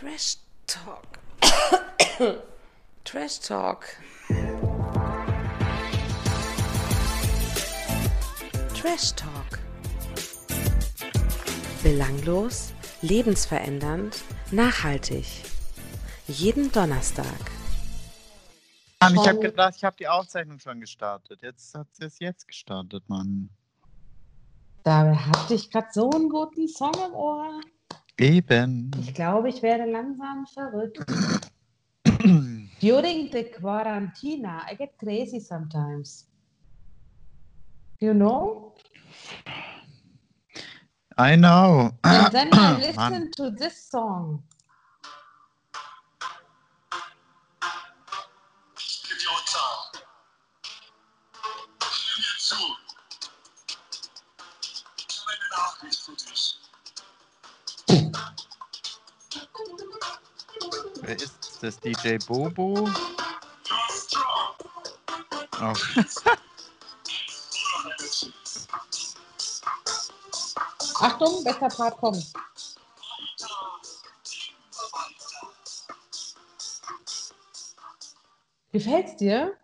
Trash Talk. Trash Talk. Trash Talk. Belanglos, lebensverändernd, nachhaltig. Jeden Donnerstag. Mann, ich habe gedacht, ich habe die Aufzeichnung schon gestartet. Jetzt hat sie es jetzt gestartet, Mann. Da hatte ich gerade so einen guten Song im Ohr. Eben. Ich glaube, ich werde langsam verrückt. During the quarantine, I get crazy sometimes. You know? I know. And then I Mann. listen to this song. Wer ist das? DJ Bobo? Oh. Achtung, bester Part kommt. Gefällt's dir?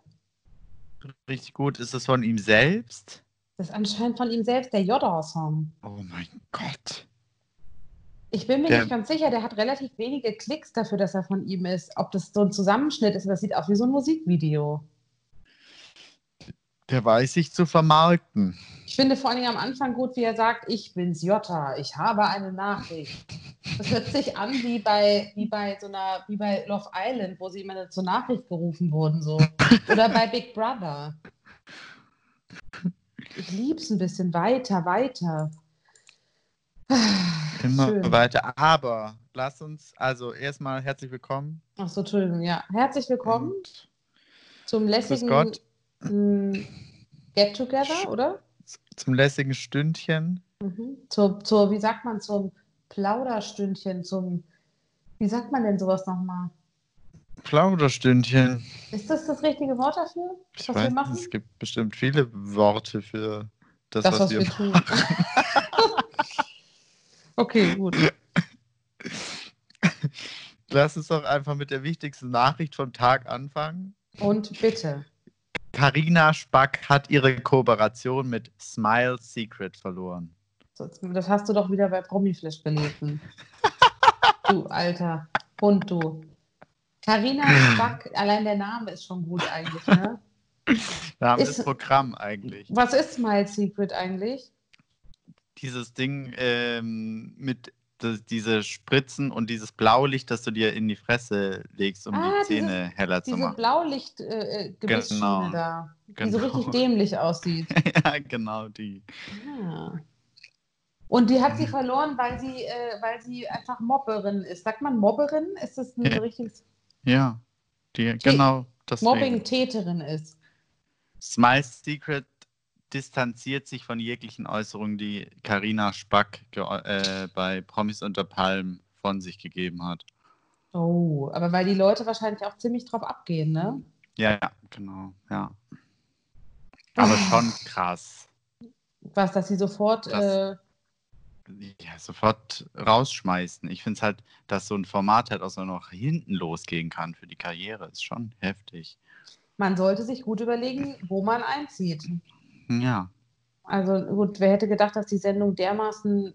Richtig gut. Ist das von ihm selbst? Das ist anscheinend von ihm selbst der Yoda-Song. Oh mein Gott. Ich bin mir Der- nicht ganz sicher, der hat relativ wenige Klicks dafür, dass er von ihm ist. Ob das so ein Zusammenschnitt ist, das sieht aus wie so ein Musikvideo. Der weiß sich zu vermarkten. Ich finde vor allen Dingen am Anfang gut, wie er sagt, ich bin's Jota, ich habe eine Nachricht. Das hört sich an wie bei, wie bei so einer, wie bei Love Island, wo sie immer zur Nachricht gerufen wurden, so. Oder bei Big Brother. Ich lieb's ein bisschen weiter, weiter. Immer Schön. weiter. Aber lass uns, also erstmal herzlich willkommen. Ach so, Entschuldigung, ja. Herzlich willkommen Und zum lässigen mm, Get Together, oder? zum lässigen Stündchen. Mhm. Zur, zur, wie sagt man, zum Plauderstündchen, zum, wie sagt man denn sowas nochmal? Plauderstündchen. Ist das das richtige Wort dafür, Ich was weiß wir machen? es gibt bestimmt viele Worte für das, Das, was, was wir, wir tun. okay, gut. Lass uns doch einfach mit der wichtigsten Nachricht vom Tag anfangen. Und bitte. Carina Spack hat ihre Kooperation mit Smile Secret verloren. Das hast du doch wieder bei Promiflash gelesen. du alter Hund, du. Carina Spack, allein der Name ist schon gut eigentlich, ne? Haben Ist- das Programm eigentlich. Was ist Smile Secret eigentlich? Dieses Ding ähm, mit das, diese Spritzen und dieses Blaulicht, das du dir in die Fresse legst, um Ah, die Zähne heller zu Diese machen. Blaulicht-Gebisschiene Genau. da, die so Genau. richtig dämlich aussieht. ja, genau die. Ah. Und die hat sie verloren, weil sie, äh, weil sie einfach Mobberin ist. Sagt man Mobberin? Ist das ein Ja. richtiges Ja, die, genau. deswegen. Mobbing-Täterin ist? Smile Secret distanziert sich von jeglichen Äußerungen, die Carina Spack äh, bei Promis unter Palmen von sich gegeben hat. Oh, aber weil die Leute wahrscheinlich auch ziemlich drauf abgehen, ne? Ja, ja, genau, ja. Aber schon krass. Was, dass sie sofort. Äh, Ja, sofort rausschmeißen. Ich finde es halt, dass so ein Format halt auch so noch hinten losgehen kann für die Karriere, ist schon heftig. man sollte sich gut überlegen, wo man einzieht. Ja, Also gut, wer hätte gedacht, dass die Sendung dermaßen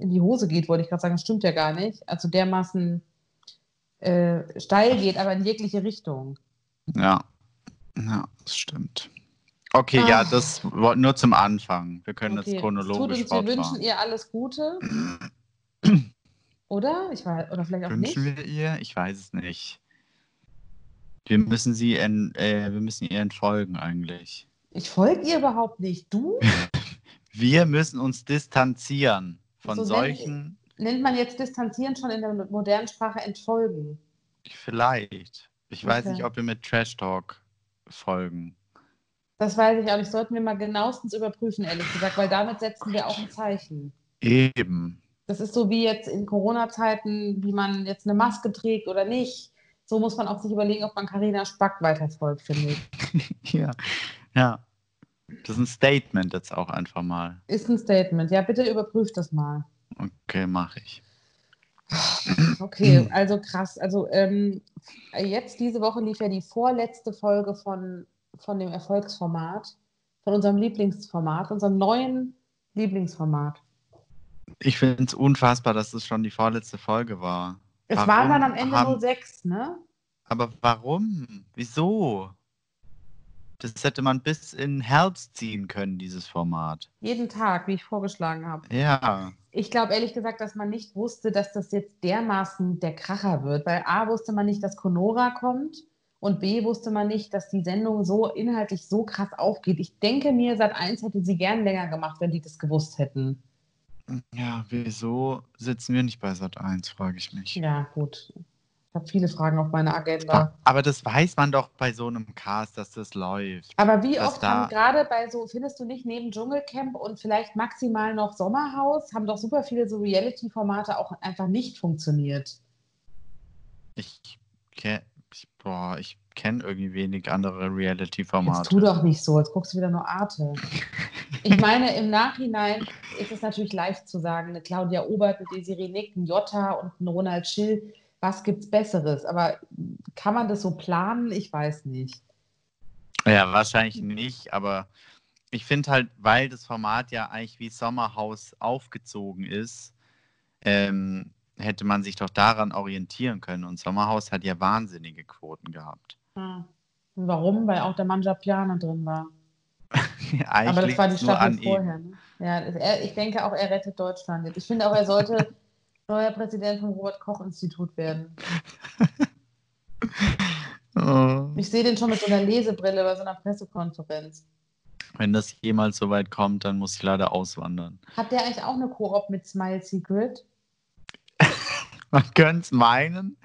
in die Hose geht, wollte ich gerade sagen, das stimmt ja gar nicht. Also dermaßen äh, steil geht, aber in jegliche Richtung. ja, ja, das stimmt. Okay, ja, Ah. das war nur zum Anfang. Wir können Okay, jetzt es chronologisch tut uns, wir wünschen ihr alles Gute. Oder? Ich weiß, oder vielleicht auch Wünschen nicht. wir ihr? Ich weiß es nicht. Wir müssen sie en, äh, wir müssen ihr entfolgen eigentlich. Ich folge ihr überhaupt nicht. Du? Wir müssen uns distanzieren von So solchen, Nennt man jetzt distanzieren schon in der modernen Sprache entfolgen? vielleicht. Ich weiß Okay. nicht, ob wir mit Trash Talk folgen. Das weiß ich auch nicht. Sollten wir mal genauestens überprüfen, ehrlich gesagt, weil damit setzen wir auch ein Zeichen. Eben. Das ist so wie jetzt in Corona-Zeiten, wie man jetzt eine Maske trägt oder nicht. So muss man auch sich überlegen, ob man Carina Spack weiterfolgt, finde ich. Ja. Ja. Das ist ein Statement jetzt auch einfach mal. Ist ein Statement. Ja, bitte überprüft das mal. Okay, mache ich. Okay, also krass. Also ähm, jetzt diese Woche lief ja die vorletzte Folge von, von dem Erfolgsformat, von unserem Lieblingsformat, unserem neuen Lieblingsformat. Ich finde es unfassbar, dass es schon die vorletzte Folge war. Es Warum waren dann am Ende haben- nur sechs, ne? Aber warum? Wieso? Das hätte man bis in Herbst ziehen können, dieses Format. Jeden Tag, wie ich vorgeschlagen habe. Ja. Ich glaube ehrlich gesagt, dass man nicht wusste, dass das jetzt dermaßen der Kracher wird, weil A wusste man nicht, dass Conora kommt und B wusste man nicht, dass die Sendung so inhaltlich so krass aufgeht. Ich denke mir, Sat 1 hätte sie gern länger gemacht, wenn die das gewusst hätten. Ja, wieso sitzen wir nicht bei Sat 1, frage ich mich. Ja, gut. Habe viele Fragen auf meiner Agenda. Aber das weiß man doch bei so einem Cast, dass das läuft. Aber wie oft haben gerade bei so, findest du nicht, neben Dschungelcamp und vielleicht maximal noch Sommerhaus, haben doch super viele so Reality-Formate auch einfach nicht funktioniert. Ich kenne ich, boah, ich kenn irgendwie wenig andere Jetzt tu Reality-Formate. doch nicht so, jetzt guckst du wieder nur Arte. Ich meine, im Nachhinein ist es natürlich leicht zu sagen, eine Claudia Obert, eine Desiree Nick, ein Jota und ein Ronald Schill, was gibt's Besseres? Aber kann man das so planen? Ich weiß nicht. Ja, wahrscheinlich nicht, aber ich finde halt, weil das Format ja eigentlich wie Sommerhaus aufgezogen ist, ähm, hätte man sich doch daran orientieren können. Und Sommerhaus hat ja wahnsinnige Quoten gehabt. Und Warum? Weil auch der Manjapiane drin war. Aber das war die Staffel vorher. Ne? Ja, er, ich denke auch, er rettet Deutschland jetzt. Ich finde auch, er sollte neuer Präsident vom Robert-Koch-Institut werden. Oh. Ich sehe den schon mit so einer Lesebrille bei so einer Pressekonferenz. Wenn das jemals so weit kommt, dann muss ich leider auswandern. Hat der eigentlich auch eine Koop mit Smile Secret? Man könnte es meinen.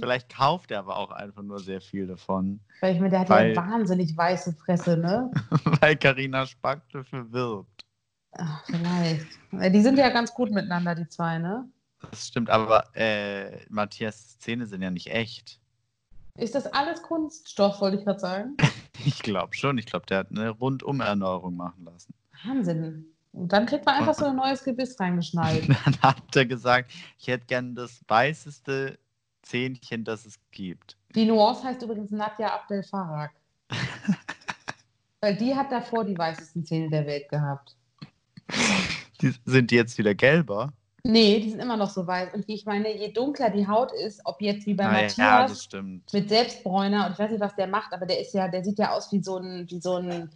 Vielleicht kauft er aber auch einfach nur sehr viel davon, Weil ich meine, der hat Weil- ja wahnsinnig weiße Fresse, ne? weil Karina Spack dafür wirbt. Ach, vielleicht. Die sind ja ganz gut miteinander, die zwei, ne? Das stimmt, aber äh, Matthias Zähne sind ja nicht echt. Ist das alles Kunststoff, wollte ich gerade sagen? Ich glaube schon. Ich glaube, der hat eine Rundumerneuerung machen lassen. Wahnsinn. Und dann kriegt man einfach so ein neues Gebiss reingeschnallt. Dann hat er gesagt, ich hätte gern das weißeste Zähnchen, das es gibt. Die Nuance heißt übrigens Nadja Abdel Farag. Weil die hat davor die weißesten Zähne der Welt gehabt. Die, sind die jetzt wieder gelber? Nee, die sind immer noch so weiß. Und ich meine, je dunkler die Haut ist, ob jetzt wie bei Ah, ja, Matthias stimmt. mit Selbstbräuner und ich weiß nicht, was der macht, aber der ist ja, der sieht ja aus wie so ein, wie so ein,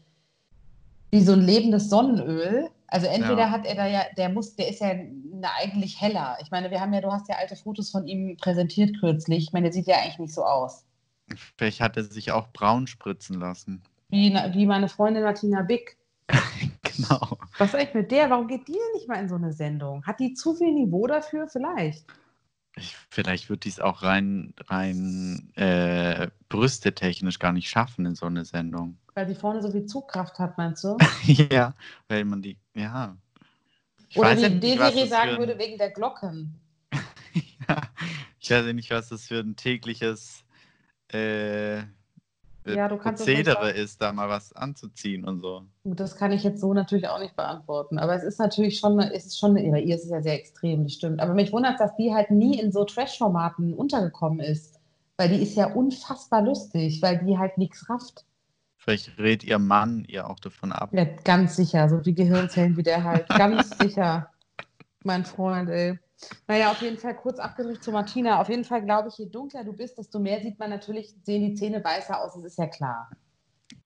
wie so ein lebendes Sonnenöl. Also entweder Ja. hat er da ja, der muss, der ist ja na, eigentlich heller. Ich meine, wir haben ja, du hast ja alte Fotos von ihm präsentiert kürzlich. Ich meine, der sieht ja eigentlich nicht so aus. Vielleicht hat er sich auch braun spritzen lassen. Wie, wie meine Freundin Martina Bick. Genau. Was ist eigentlich mit der? Warum geht die denn nicht mal in so eine Sendung? Hat die zu viel Niveau dafür? Vielleicht. Ich, vielleicht wird dies auch rein, rein äh, brüstetechnisch gar nicht schaffen in so eine Sendung. Weil die vorne so viel Zugkraft hat, meinst du? ja, weil man die, ja. Ich Oder weiß ja Desiree sagen ein- würde, wegen der Glocken. Ja, ich weiß ja nicht, was das für ein tägliches äh, Ja, es nicht Prozedere ist, da mal was anzuziehen und so. Das kann ich jetzt so natürlich auch nicht beantworten. Aber es ist natürlich schon, es ist schon, bei ihr ist es ja sehr extrem, das stimmt. Aber mich wundert, dass die halt nie in so Trash-Formaten untergekommen ist. Weil die ist ja unfassbar lustig, weil die halt nichts rafft. Vielleicht rät ihr Mann ihr auch davon ab. Ja, ganz sicher, so wie Gehirnzellen wie der halt. Ganz sicher. Mein Freund, ey. Naja, auf jeden Fall kurz abgedrückt zu Martina. Auf jeden Fall glaube ich, je dunkler du bist, desto mehr sieht man natürlich, sehen die Zähne weißer aus, das ist ja klar.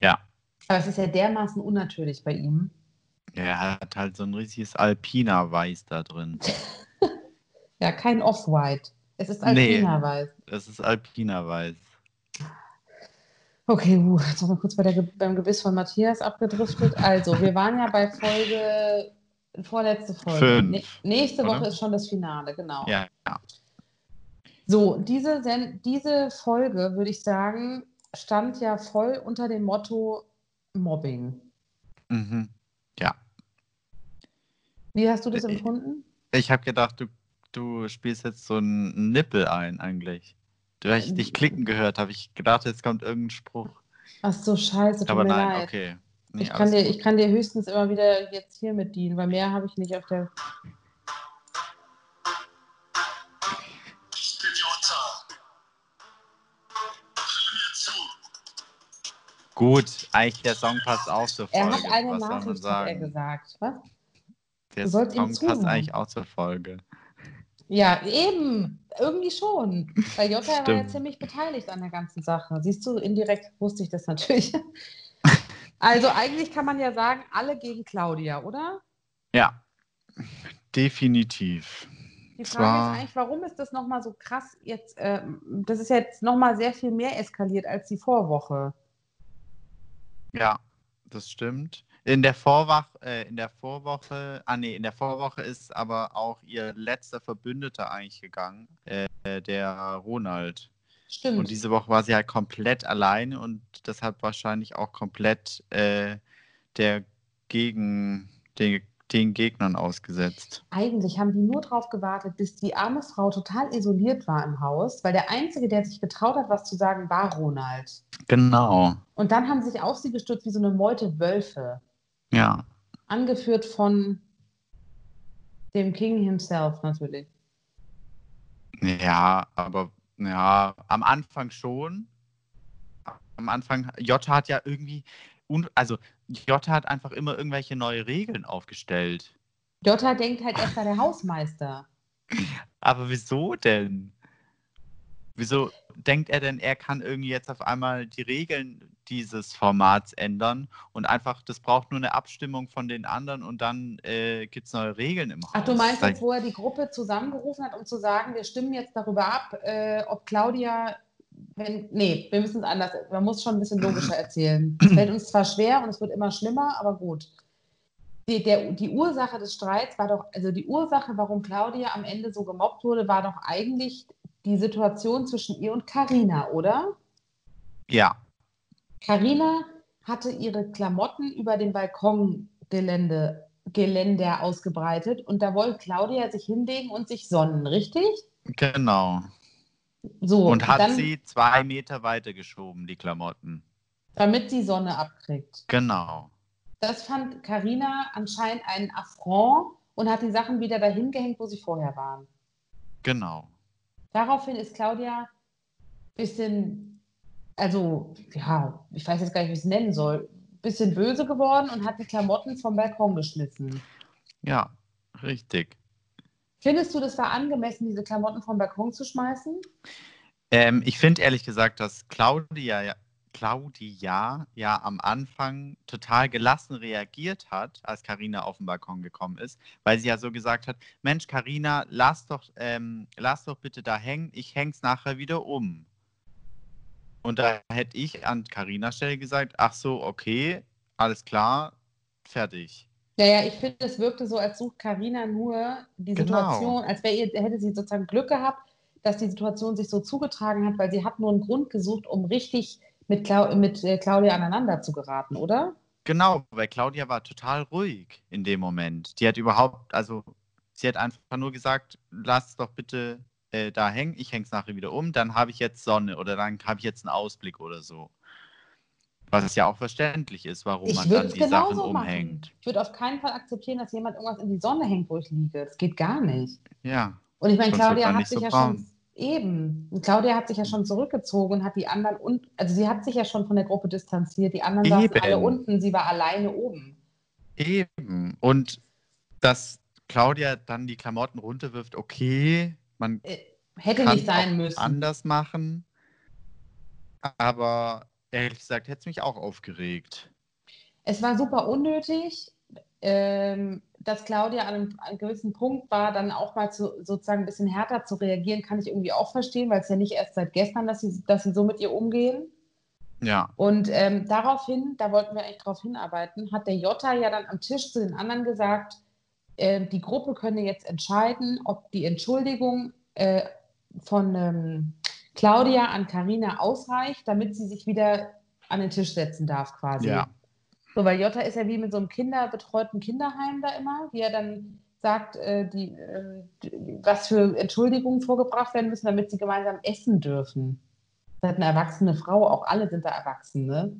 Ja. Aber es ist ja dermaßen unnatürlich bei ihm. Er hat halt so ein richtiges Alpina-Weiß da drin. Ja, kein Off-White. Es ist Nee. Alpina weiß. Das ist Alpina-Weiß. Okay, uh, jetzt noch mal kurz bei der, beim Gebiss von Matthias abgedriftet. Also, wir waren ja bei Folge, vorletzte Folge. Fünf, nächste oder? Woche ist schon das Finale, genau. Ja, ja. So, diese, diese Folge, würde ich sagen, stand ja voll unter dem Motto Mobbing. Mhm. Ja. Wie hast du das Äh, empfunden? Ich habe gedacht, du, du spielst jetzt so einen Nippel ein eigentlich. Du hast dich klicken gehört, habe ich gedacht, jetzt kommt irgendein Spruch. Ach so, scheiße, Aber nein, leid. okay. Nee, ich, kann dir, ich kann dir höchstens immer wieder jetzt hier mit dienen, weil mehr habe ich nicht auf der. Gut, eigentlich der Song passt auch zur Folge. Er hat eine was Nachricht, hat er gesagt. Was? Der Song passt eigentlich auch zur Folge. Ja, eben. Irgendwie schon. Weil Jota war ja ziemlich beteiligt an der ganzen Sache. Siehst du, indirekt wusste ich das natürlich. Also eigentlich kann man ja sagen, alle gegen Claudia, oder? Ja, definitiv. Die Frage Zwar- ist eigentlich, warum ist das nochmal so krass jetzt? ähm, das ist jetzt nochmal sehr viel mehr eskaliert als die Vorwoche. Ja, das stimmt. In der, Vorwach, äh, in der Vorwoche, ah nee, in der Vorwoche ist aber auch ihr letzter Verbündeter eigentlich gegangen, äh, der Ronald. Stimmt. Und diese Woche war sie halt komplett alleine und deshalb wahrscheinlich auch komplett äh, der gegen den, den Gegnern ausgesetzt. Eigentlich haben die nur darauf gewartet, bis die arme Frau total isoliert war im Haus, weil der Einzige, der sich getraut hat, was zu sagen, war Ronald. Genau. Und dann haben sie sich auf sie gestürzt wie so eine Meute Wölfe, Ja. angeführt von dem King himself natürlich. Ja, aber ja, am Anfang schon. Am Anfang, Jota hat ja irgendwie, also Jota hat einfach immer irgendwelche neue Regeln aufgestellt. Jota denkt halt, er da der Hausmeister. Aber wieso denn? Wieso denkt er denn, er kann irgendwie jetzt auf einmal die Regeln dieses Formats ändern und einfach, das braucht nur eine Abstimmung von den anderen und dann äh, gibt es neue Regeln im Haus? Ach, du meinst Sag- jetzt, wo er die Gruppe zusammengerufen hat, um zu sagen, wir stimmen jetzt darüber ab, äh, ob Claudia, wenn, nee, wir müssen es anders, man muss schon ein bisschen logischer erzählen. Es fällt uns zwar schwer und es wird immer schlimmer, aber gut. Die, der, die Ursache des Streits war doch, also die Ursache, warum Claudia am Ende so gemobbt wurde, war doch eigentlich die Situation zwischen ihr und Karina, oder? Ja, Karina hatte ihre Klamotten über dem Balkongelände Geländer ausgebreitet und da wollte Claudia sich hinlegen und sich sonnen, richtig? genau. So, Und hat dann, sie zwei Meter weiter geschoben, die Klamotten. damit sie Sonne abkriegt. Genau. Das fand Karina anscheinend einen Affront und hat die Sachen wieder dahin gehängt, wo sie vorher waren. Genau. Daraufhin ist Claudia ein bisschen, also, ja, ich weiß jetzt gar nicht, wie ich es nennen soll, ein bisschen böse geworden und hat die Klamotten vom Balkon geschmissen. Ja, richtig. Findest du, das war angemessen, diese Klamotten vom Balkon zu schmeißen? Ähm, ich finde ehrlich gesagt, dass Claudia, ja- Claudia ja am Anfang total gelassen reagiert hat, als Karina auf den Balkon gekommen ist, weil sie ja so gesagt hat: Mensch, Karina, lass doch, ähm, lass doch bitte da hängen, ich häng's nachher wieder um. Und da hätte ich an Karinas Stelle gesagt: Ach so, okay, alles klar, fertig. Ja, ja, ich finde, es wirkte so, als sucht Karina nur die Genau. Situation, als wäre ihr, hätte sie sozusagen Glück gehabt, dass die Situation sich so zugetragen hat, weil sie hat nur einen Grund gesucht, um richtig mit, Clau mit äh, Claudia aneinander zu geraten, oder? Genau, weil Claudia war total ruhig in dem Moment. Die hat überhaupt, also sie hat einfach nur gesagt, lass doch bitte äh, da hängen, ich häng's nachher wieder um, dann habe ich jetzt Sonne oder dann habe ich jetzt einen Ausblick oder so. Was ja auch verständlich ist, warum Ich man dann es die Sachen genauso machen. umhängt. Ich würde auf keinen Fall akzeptieren, dass jemand irgendwas in die Sonne hängt, wo ich liege. Das geht gar nicht. Ja, Und ich meine, Claudia hat sich so ja braun. schon eben. Und Claudia hat sich ja schon zurückgezogen und hat die anderen und also sie hat sich ja schon von der Gruppe distanziert. Die anderen saßen Eben. alle unten, sie war alleine oben. eben. Und dass Claudia dann die Klamotten runterwirft, okay, man Äh, Hätte nicht sein müssen. anders machen. Aber ehrlich gesagt, hätte es mich auch aufgeregt. Es war super unnötig, ähm, dass Claudia an einem, an einem gewissen Punkt war, dann auch mal zu, sozusagen ein bisschen härter zu reagieren, kann ich irgendwie auch verstehen, weil es ja nicht erst seit gestern, dass sie, dass sie so mit ihr umgehen. Ja, Und ähm, daraufhin, da wollten wir eigentlich darauf hinarbeiten, hat der Jota ja dann am Tisch zu den anderen gesagt, äh, die Gruppe könne jetzt entscheiden, ob die Entschuldigung äh, von ähm, Claudia an Karina ausreicht, damit sie sich wieder an den Tisch setzen darf quasi. Ja. So, weil Jota ist ja wie mit so einem kinderbetreuten Kinderheim da immer, wie er dann sagt, äh, die, äh, die, was für Entschuldigungen vorgebracht werden müssen, damit sie gemeinsam essen dürfen. Das hat eine erwachsene Frau, auch alle sind da erwachsen, ne?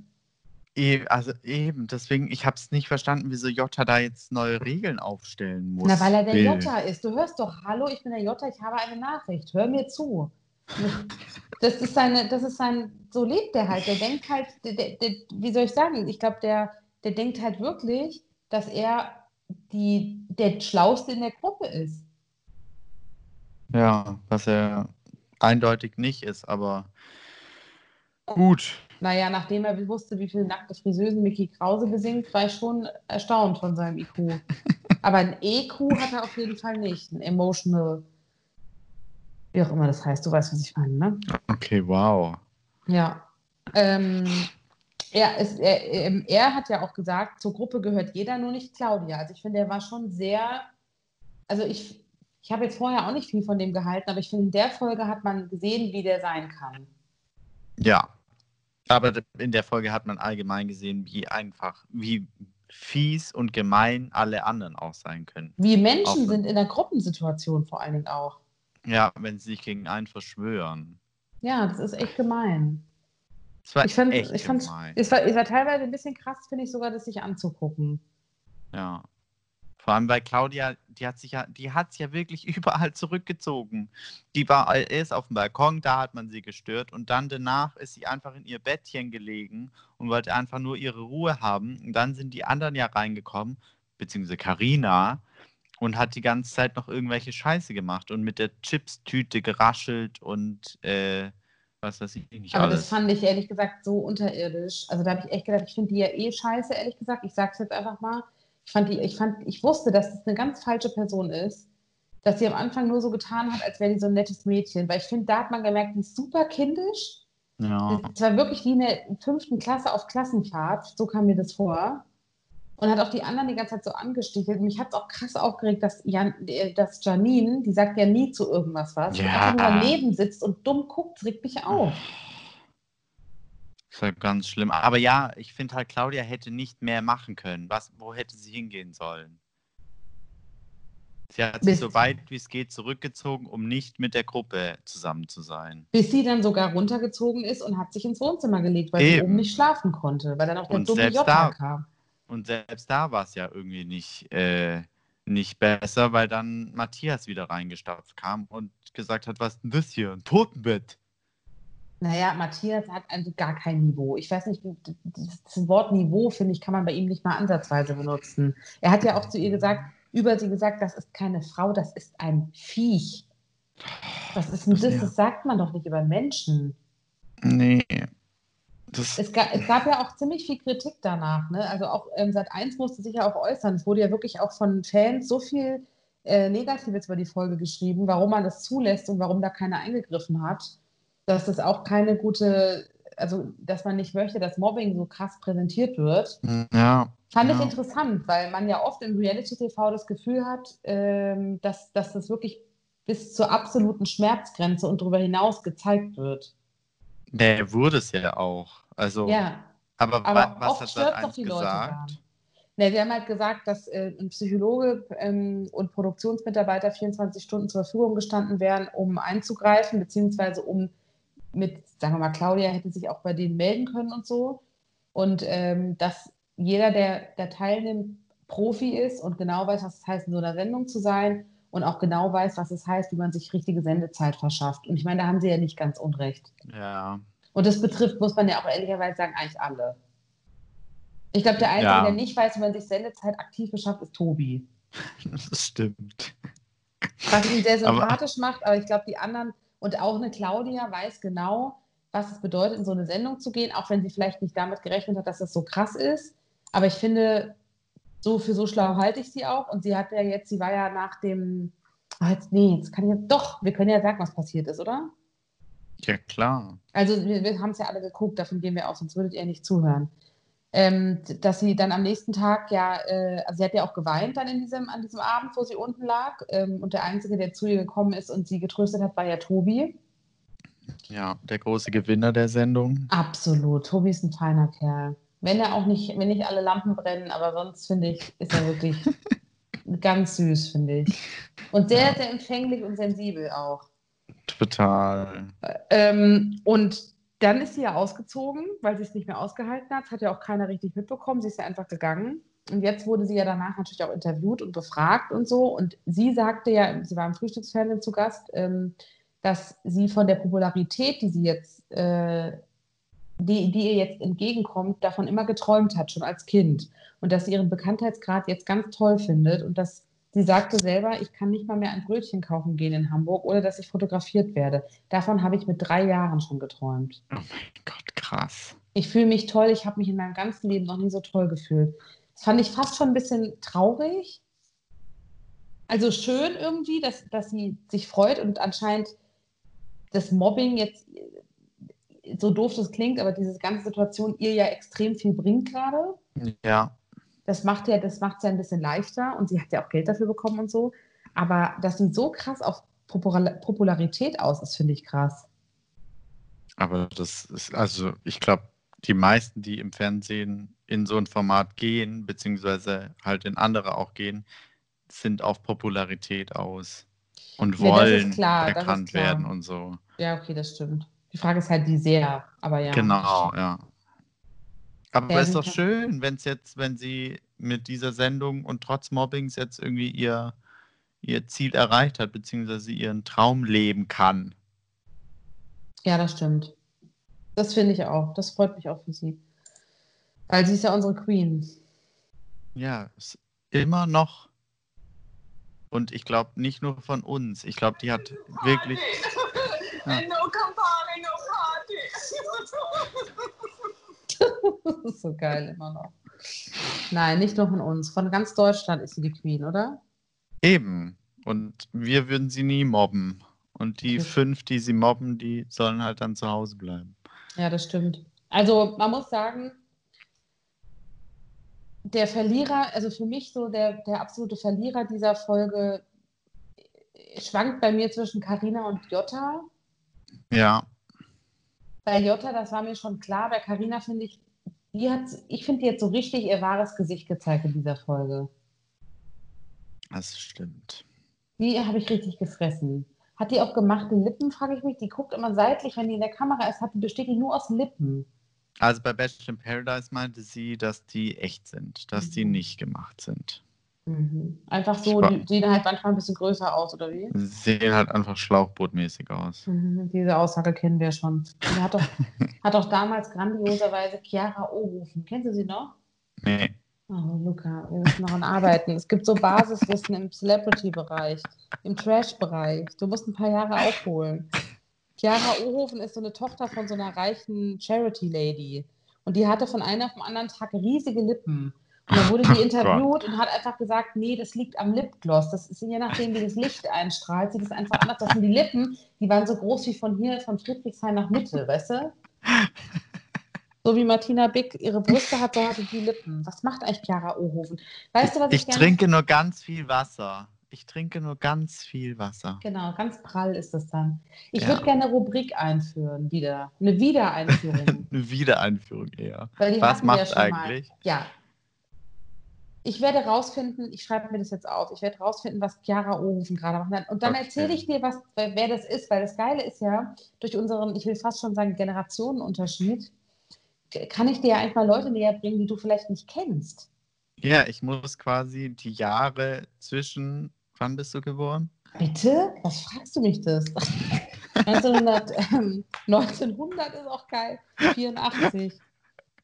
E also eben, deswegen, ich habe es nicht verstanden, wieso Jota da jetzt neue Regeln aufstellen muss. Na, weil er der will. Jota ist. Du hörst doch, hallo, ich bin der Jota, ich habe eine Nachricht. Hör mir zu. das ist seine, das ist sein, so lebt der halt. Der denkt halt, der, der, der, wie soll ich sagen, ich glaube, der, der denkt halt wirklich, dass er die, der Schlauste in der Gruppe ist. Ja, was er eindeutig nicht ist, aber gut. Naja, nachdem er wusste, wie viele nackte Friseusen Mickey Krause besingt, war ich schon erstaunt von seinem IQ. Aber ein EQ hat er auf jeden Fall nicht. Ein Emotional, wie auch immer das heißt. Du weißt, was ich meine, ne? Okay, wow. Ja. Ähm, er, ist, er, ähm, er hat ja auch gesagt, zur Gruppe gehört jeder, nur nicht Claudia. Also ich finde, er war schon sehr, also ich, ich habe jetzt vorher auch nicht viel von dem gehalten, aber ich finde, in der Folge hat man gesehen, wie der sein kann. Ja. Aber in der Folge hat man allgemein gesehen, wie einfach, wie fies und gemein alle anderen auch sein können. Wie Menschen Auch- sind in der Gruppensituation vor allen Dingen auch. Ja, wenn sie sich gegen einen verschwören. Ja, das ist echt gemein. Das war Ich fand, echt ich fand's, gemein. es, war, es war teilweise ein bisschen krass, finde ich sogar, das sich anzugucken. Ja. Vor allem bei Claudia, die hat sich ja, die hat sich ja wirklich überall zurückgezogen. Die war erst auf dem Balkon, da hat man sie gestört und dann danach ist sie einfach in ihr Bettchen gelegen und wollte einfach nur ihre Ruhe haben. Und dann sind die anderen ja reingekommen, beziehungsweise Karina, und hat die ganze Zeit noch irgendwelche Scheiße gemacht und mit der Chipstüte geraschelt und äh, was weiß ich nicht Aber alles. das fand ich ehrlich gesagt so unterirdisch. Also da habe ich echt gedacht, ich finde die ja eh scheiße, ehrlich gesagt. Ich sag's jetzt einfach mal. Ich fand die, ich fand, ich wusste, dass das eine ganz falsche Person ist, dass sie am Anfang nur so getan hat, als wäre die so ein nettes Mädchen. Weil ich finde, da hat man gemerkt, die ist super kindisch. ja. Es war wirklich wie in der fünften Klasse auf Klassenfahrt, so kam mir das vor. Und hat auch die anderen die ganze Zeit so angestichelt. Mich hat es auch krass aufgeregt, dass, Jan, äh, dass Janine, die sagt ja nie zu irgendwas was, Ja. einfach nur daneben sitzt und dumm guckt, das regt mich auf. Das war ganz schlimm. Aber ja, ich finde halt, Claudia hätte nicht mehr machen können. Was, wo hätte sie hingehen sollen? Sie hat sich Bis- so weit wie es geht zurückgezogen, um nicht mit der Gruppe zusammen zu sein. Bis sie dann sogar runtergezogen ist und hat sich ins Wohnzimmer gelegt, weil sie Eben. oben nicht schlafen konnte, weil dann auch der Und dumme selbst Jota da- kam. Und selbst da war es ja irgendwie nicht, äh, nicht besser, weil dann Matthias wieder reingestapft kam und gesagt hat, was ist denn das hier? Ein Totenbett. Naja, Matthias hat also gar kein Niveau. Ich weiß nicht, das Wort Niveau, finde ich, kann man bei ihm nicht mal ansatzweise benutzen. Er hat ja auch zu ihr gesagt, über sie gesagt, das ist keine Frau, das ist ein Viech. Was ist denn das? Das sagt man doch nicht über Menschen. Nee. Das, Es, ga, es gab ja auch ziemlich viel Kritik danach. Ne? Also auch ähm, Sat 1 musste sich ja auch äußern. Es wurde ja wirklich auch von Fans so viel äh, Negatives über die Folge geschrieben, warum man das zulässt und warum da keiner eingegriffen hat. Dass das auch keine gute, also dass man nicht möchte, dass Mobbing so krass präsentiert wird. ja. Fand ich Ja. interessant, weil man ja oft im Reality-TV das Gefühl hat, ähm, dass, dass das wirklich bis zur absoluten Schmerzgrenze und darüber hinaus gezeigt wird. Der wurde es ja auch. Also, Ja, aber, aber wa- was hat doch 1 die gesagt? Ne, wir haben halt gesagt, dass äh, ein Psychologe ähm, und Produktionsmitarbeiter 24 Stunden zur Verfügung gestanden wären, um einzugreifen, beziehungsweise um mit, sagen wir mal, Claudia hätte sich auch bei denen melden können und so. Und ähm, dass jeder, der da teilnimmt, Profi ist und genau weiß, was es heißt, in so einer Sendung zu sein und auch genau weiß, was es heißt, wie man sich richtige Sendezeit verschafft. Und ich meine, da haben sie ja nicht ganz unrecht. Ja. Und das betrifft, muss man ja auch ehrlicherweise sagen, eigentlich alle. Ich glaube, der Einzige, Ja. der nicht weiß, wie man sich Sendezeit aktiv beschafft, ist Tobi. Das stimmt. Was ihn sehr Aber- sympathisch macht, aber ich glaube, die anderen und auch eine Claudia weiß genau, was es bedeutet, in so eine Sendung zu gehen, auch wenn sie vielleicht nicht damit gerechnet hat, dass das so krass ist. Aber ich finde, so für so schlau halte ich sie auch. Und sie hat ja jetzt, sie war ja nach dem, ah, jetzt, nee, jetzt kann ich ja, doch, wir können ja sagen, was passiert ist, oder? Ja, klar. Also wir, wir haben es ja alle geguckt, davon gehen wir aus, sonst würdet ihr nicht zuhören. Ähm, dass sie dann am nächsten Tag ja, äh, also sie hat ja auch geweint dann in diesem, an diesem Abend, wo sie unten lag. Ähm, und der Einzige, der zu ihr gekommen ist und sie getröstet hat, war ja Tobi. Ja, der große Gewinner der Sendung. Absolut. Tobi ist ein feiner Kerl. Wenn er auch nicht, wenn nicht alle Lampen brennen, aber sonst finde ich, ist er wirklich ganz süß, finde ich. Und sehr, Ja. sehr empfänglich und sensibel auch. Total. Ähm, und dann ist sie ja ausgezogen, weil sie es nicht mehr ausgehalten hat. Das hat ja auch keiner richtig mitbekommen. Sie ist ja einfach gegangen. Und jetzt wurde sie ja danach natürlich auch interviewt und befragt und so. Und sie sagte ja, sie war im Frühstücksfernsehen zu Gast, ähm, dass sie von der Popularität, die sie jetzt, äh, die, die ihr jetzt entgegenkommt, davon immer geträumt hat, schon als Kind. Und dass sie ihren Bekanntheitsgrad jetzt ganz toll findet und dass sie sagte selber, ich kann nicht mal mehr ein Brötchen kaufen gehen in Hamburg, ohne dass ich fotografiert werde. Davon habe ich mit drei Jahren schon geträumt. Oh mein Gott, krass. Ich fühle mich toll, ich habe mich in meinem ganzen Leben noch nie so toll gefühlt. Das fand ich fast schon ein bisschen traurig. Also schön irgendwie, dass, dass sie sich freut und anscheinend das Mobbing jetzt, so doof das klingt, aber diese ganze Situation ihr ja extrem viel bringt gerade. Ja, Das macht ja, das macht es ja ein bisschen leichter und sie hat ja auch Geld dafür bekommen und so. Aber dass sie so krass auf Popula- Popularität aus ist, finde ich krass. aber das ist, also ich glaube, die meisten, die im Fernsehen in so ein Format gehen, beziehungsweise halt in andere auch gehen, sind auf Popularität aus und Ja, wollen klar, erkannt werden und so. Ja, okay, das stimmt. Die Frage ist halt, wie sehr, aber ja. Genau, ja. Aber Ja, ist doch schön, wenn es jetzt, wenn sie mit dieser Sendung und trotz Mobbings jetzt irgendwie ihr, ihr Ziel erreicht hat, beziehungsweise ihren Traum leben kann. Ja, das stimmt. Das finde ich auch. Das freut mich auch für sie. Weil sie ist ja unsere Queen. Ja, ist immer noch. Und ich glaube nicht nur von uns. Ich glaube, die hat wirklich. Ja. And no Campari, no party. Das ist so geil immer noch. Nein, nicht nur von uns. Von ganz Deutschland ist sie die Queen, oder? Eben. Und wir würden sie nie mobben. Und die Okay. fünf, die sie mobben, die sollen halt dann zu Hause bleiben. Ja, das stimmt. Also man muss sagen, der Verlierer, also für mich so der, der absolute Verlierer dieser Folge äh, schwankt bei mir zwischen Karina und Jota. Ja, Bei Jota, das war mir schon klar. Bei Karina finde ich, die hat, ich finde, die hat so richtig ihr wahres Gesicht gezeigt in dieser Folge. das stimmt. Die habe ich richtig gefressen. Hat die auch gemachte Lippen, frage ich mich. Die guckt immer seitlich, wenn die in der Kamera ist, hat die besteht die nur aus Lippen. Also bei Bachelor in Paradise meinte sie, dass die echt sind, dass die Mhm. nicht gemacht sind. Mhm. Einfach so, die sehen halt manchmal ein bisschen größer aus, oder wie? Sie sehen halt einfach schlauchbootmäßig aus. Mhm, Diese Aussage kennen wir schon. Die hat doch, hat doch damals grandioserweise Chiara Ohofen. Kennst du sie noch? Nee. Oh, Luca, wir müssen noch an arbeiten. Es gibt so Basiswissen im Celebrity-Bereich, im Trash-Bereich. Du musst ein paar Jahre aufholen. Chiara Ohofen ist so eine Tochter von so einer reichen Charity-Lady. Und die hatte von einem auf den anderen Tag riesige Lippen. Und dann wurde die interviewt und hat einfach gesagt, nee, das liegt am Lipgloss. Das ist je nachdem, wie das Licht einstrahlt, sieht es einfach anders. Das sind die Lippen, die waren so groß wie von hier, von Friedrichshain nach Mitte, weißt du? So wie Martina Bick ihre Brüste hat, so hatte die Lippen. Was macht eigentlich Chiara Ohofen? Weißt du, was ich, Ich gerne... trinke nur ganz viel Wasser. Ich trinke nur ganz viel Wasser. Genau, ganz prall ist das dann. Ich Ja. würde gerne eine Rubrik einführen, wieder. Eine Wiedereinführung. Eine Wiedereinführung eher. Weil die Was ja macht schon eigentlich? Mal. Ja. Ich werde rausfinden, ich schreibe mir das jetzt auf, ich werde rausfinden, was Chiara Ohofen gerade macht. Und dann Okay. erzähle ich dir, was, wer das ist, weil das Geile ist ja, durch unseren, ich will fast schon sagen, Generationenunterschied, kann ich dir ja einfach Leute näher bringen, die du vielleicht nicht kennst. Ja, ich muss quasi die Jahre zwischen. Wann bist du geboren? Bitte? Was fragst du mich das? 1900, ähm, 1900 ist auch geil. 84.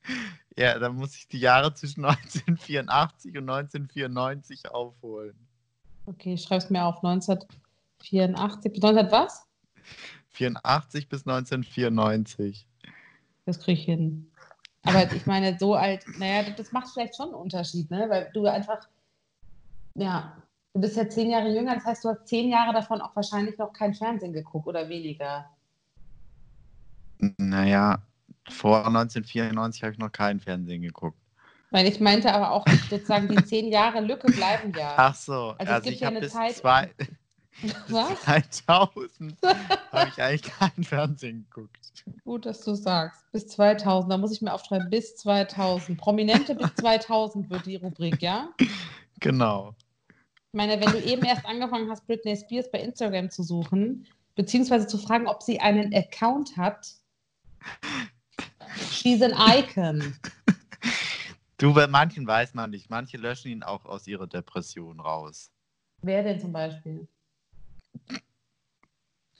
Ja, dann muss ich die Jahre zwischen 1984 und 1994 aufholen. Okay, es mir auf. 1984. 1900 was? 84 bis 1994. Das kriege ich hin. Aber ich meine, so alt, naja, das macht vielleicht schon einen Unterschied, ne? Weil du einfach, ja, du bist ja zehn Jahre jünger, das heißt, du hast zehn Jahre davon auch wahrscheinlich noch kein Fernsehen geguckt oder weniger. Naja, vor 1994 habe ich noch kein Fernsehen geguckt. Weil ich meinte aber auch sozusagen, die zehn Jahre Lücke bleiben ja. Ach so, Also also, es gibt ich ja habe eine bis, Zeit- zwei, bis Was? 2000 habe ich eigentlich kein Fernsehen geguckt. Gut, dass du sagst. Bis 2000, da muss ich mir aufschreiben, bis 2000. Prominente bis 2000 wird die Rubrik, ja? Genau. Ich meine, wenn du eben erst angefangen hast, Britney Spears bei Instagram zu suchen, beziehungsweise zu fragen, ob sie einen Account hat, she's an icon. Du, bei manchen weiß man nicht. Manche löschen ihn auch aus ihrer Depression raus. Wer denn zum Beispiel?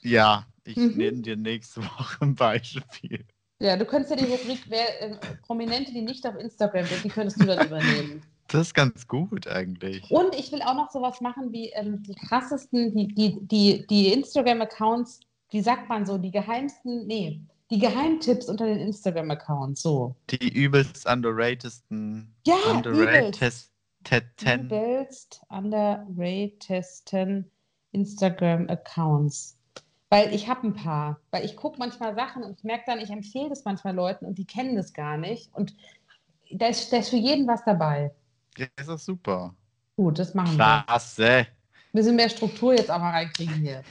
Ja, ich Mhm. nenne dir nächste Woche ein Beispiel. Ja, du könntest ja die Rubrik wer, äh, Prominente, die nicht auf Instagram sind, die könntest du dann übernehmen. Das ist ganz gut eigentlich. Und ich will auch noch sowas machen wie ähm, die krassesten, die, die, die, die Instagram-Accounts, wie sagt man so, die geheimsten, nee, die Geheimtipps unter den Instagram-Accounts, so. Die übelst underratedsten. Ja, underratedsten. Übelst underratedsten Instagram-Accounts. Weil ich habe ein paar. Weil ich gucke manchmal Sachen und ich merke dann, ich empfehle das manchmal Leuten und die kennen das gar nicht. Und da ist, da ist für jeden was dabei. Ja, ist doch super. Gut, das machen wir. Klasse. Ein bisschen mehr Struktur jetzt auch mal reinkriegen hier.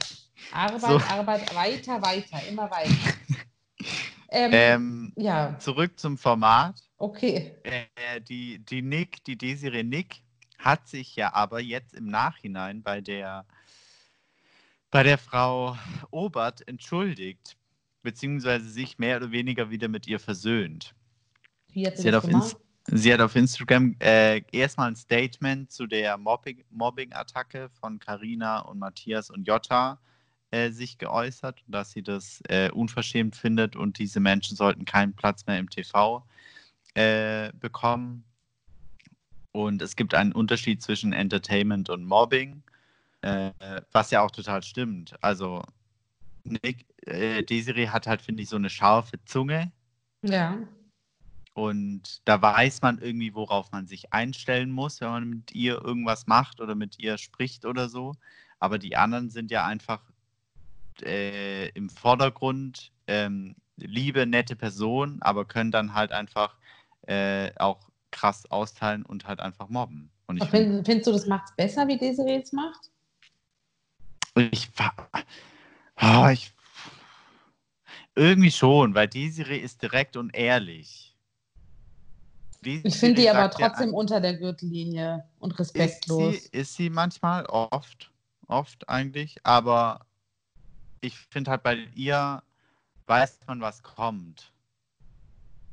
Arbeit, So. Arbeit, weiter, weiter, immer weiter. Ähm, Ähm, ja, zurück zum Format. okay. Äh, die, die Nick, die Desiree Nick, hat sich ja aber jetzt im Nachhinein bei der, bei der Frau Obert entschuldigt, beziehungsweise sich mehr oder weniger wieder mit ihr versöhnt. Wie hat sie Sie hat gemacht? Sie hat auf Instagram äh, erstmal ein Statement zu der Mobbing- Mobbing-Attacke von Karina und Matthias und Jota äh, sich geäußert, dass sie das äh, unverschämt findet und diese Menschen sollten keinen Platz mehr im TV äh, bekommen. Und es gibt einen Unterschied zwischen Entertainment und Mobbing, äh, was ja auch total stimmt. Also Nick, äh, Desiree hat halt, finde ich, so eine scharfe Zunge. Ja. Und da weiß man irgendwie, worauf man sich einstellen muss, wenn man mit ihr irgendwas macht oder mit ihr spricht oder so. Aber die anderen sind ja einfach äh, im Vordergrund ähm, liebe, nette Personen, aber können dann halt einfach äh, auch krass austeilen und halt einfach mobben. Und ich, find, find, findest du, das macht es besser, wie Desiree es macht? ich, oh, ich irgendwie schon, weil Desiree ist direkt und ehrlich. Ich finde die Desiree aber sagt ja trotzdem unter der Gürtellinie und Ist respektlos. sie, ist sie manchmal, oft, oft eigentlich, aber ich finde halt bei ihr weiß man, was kommt.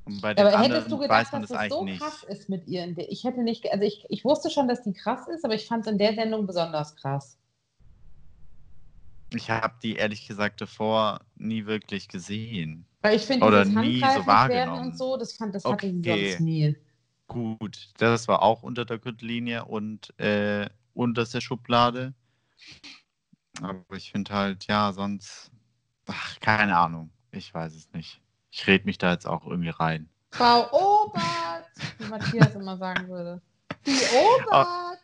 Und bei den aber anderen hättest du weiß gedacht, man dass das das so eigentlich krass nicht. ist mit ihr? Ich hätte nicht, also ich, ich wusste schon, dass die krass ist, aber ich fand es in der Sendung besonders krass. Ich habe die ehrlich gesagt davor nie wirklich gesehen. Weil ich finde, Oder dieses nie so wahrgenommen. und so, das fand, das hatte sie Okay. sonst nie. Gut, das war auch unter der Gürtellinie und äh, unter der Schublade. Aber ich finde halt, ja, sonst, ach, keine Ahnung. Ich weiß es nicht. Ich rede mich da jetzt auch irgendwie rein. Frau Obert, wie Matthias immer sagen würde. Die Obert,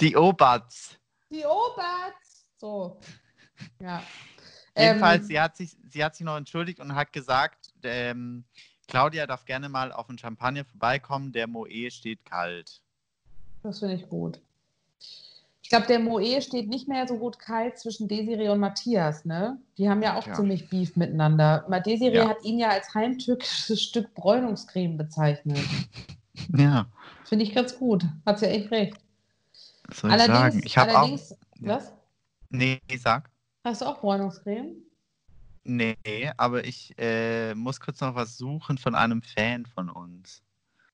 Die Oberts. die Obert. So. Ja. Jedenfalls, Ähm, sie, hat sich, sie hat sich noch entschuldigt und hat gesagt, ähm, Claudia darf gerne mal auf ein Champagner vorbeikommen, der Moe steht kalt. Das finde ich gut. Ich glaube, der Moe steht nicht mehr so gut kalt zwischen Desiree und Matthias, ne? Die haben ja auch Ja. ziemlich Beef miteinander. Desiree Ja. hat ihn ja als heimtückisches Stück Bräunungscreme bezeichnet. Ja, Finde ich ganz gut. Hat sie ja echt recht. was soll ich sagen? Allerdings, Ich habe auch. was? Nee, sag. Hast du auch Bräunungscreme? Nee, aber ich äh, muss kurz noch was suchen von einem Fan von uns.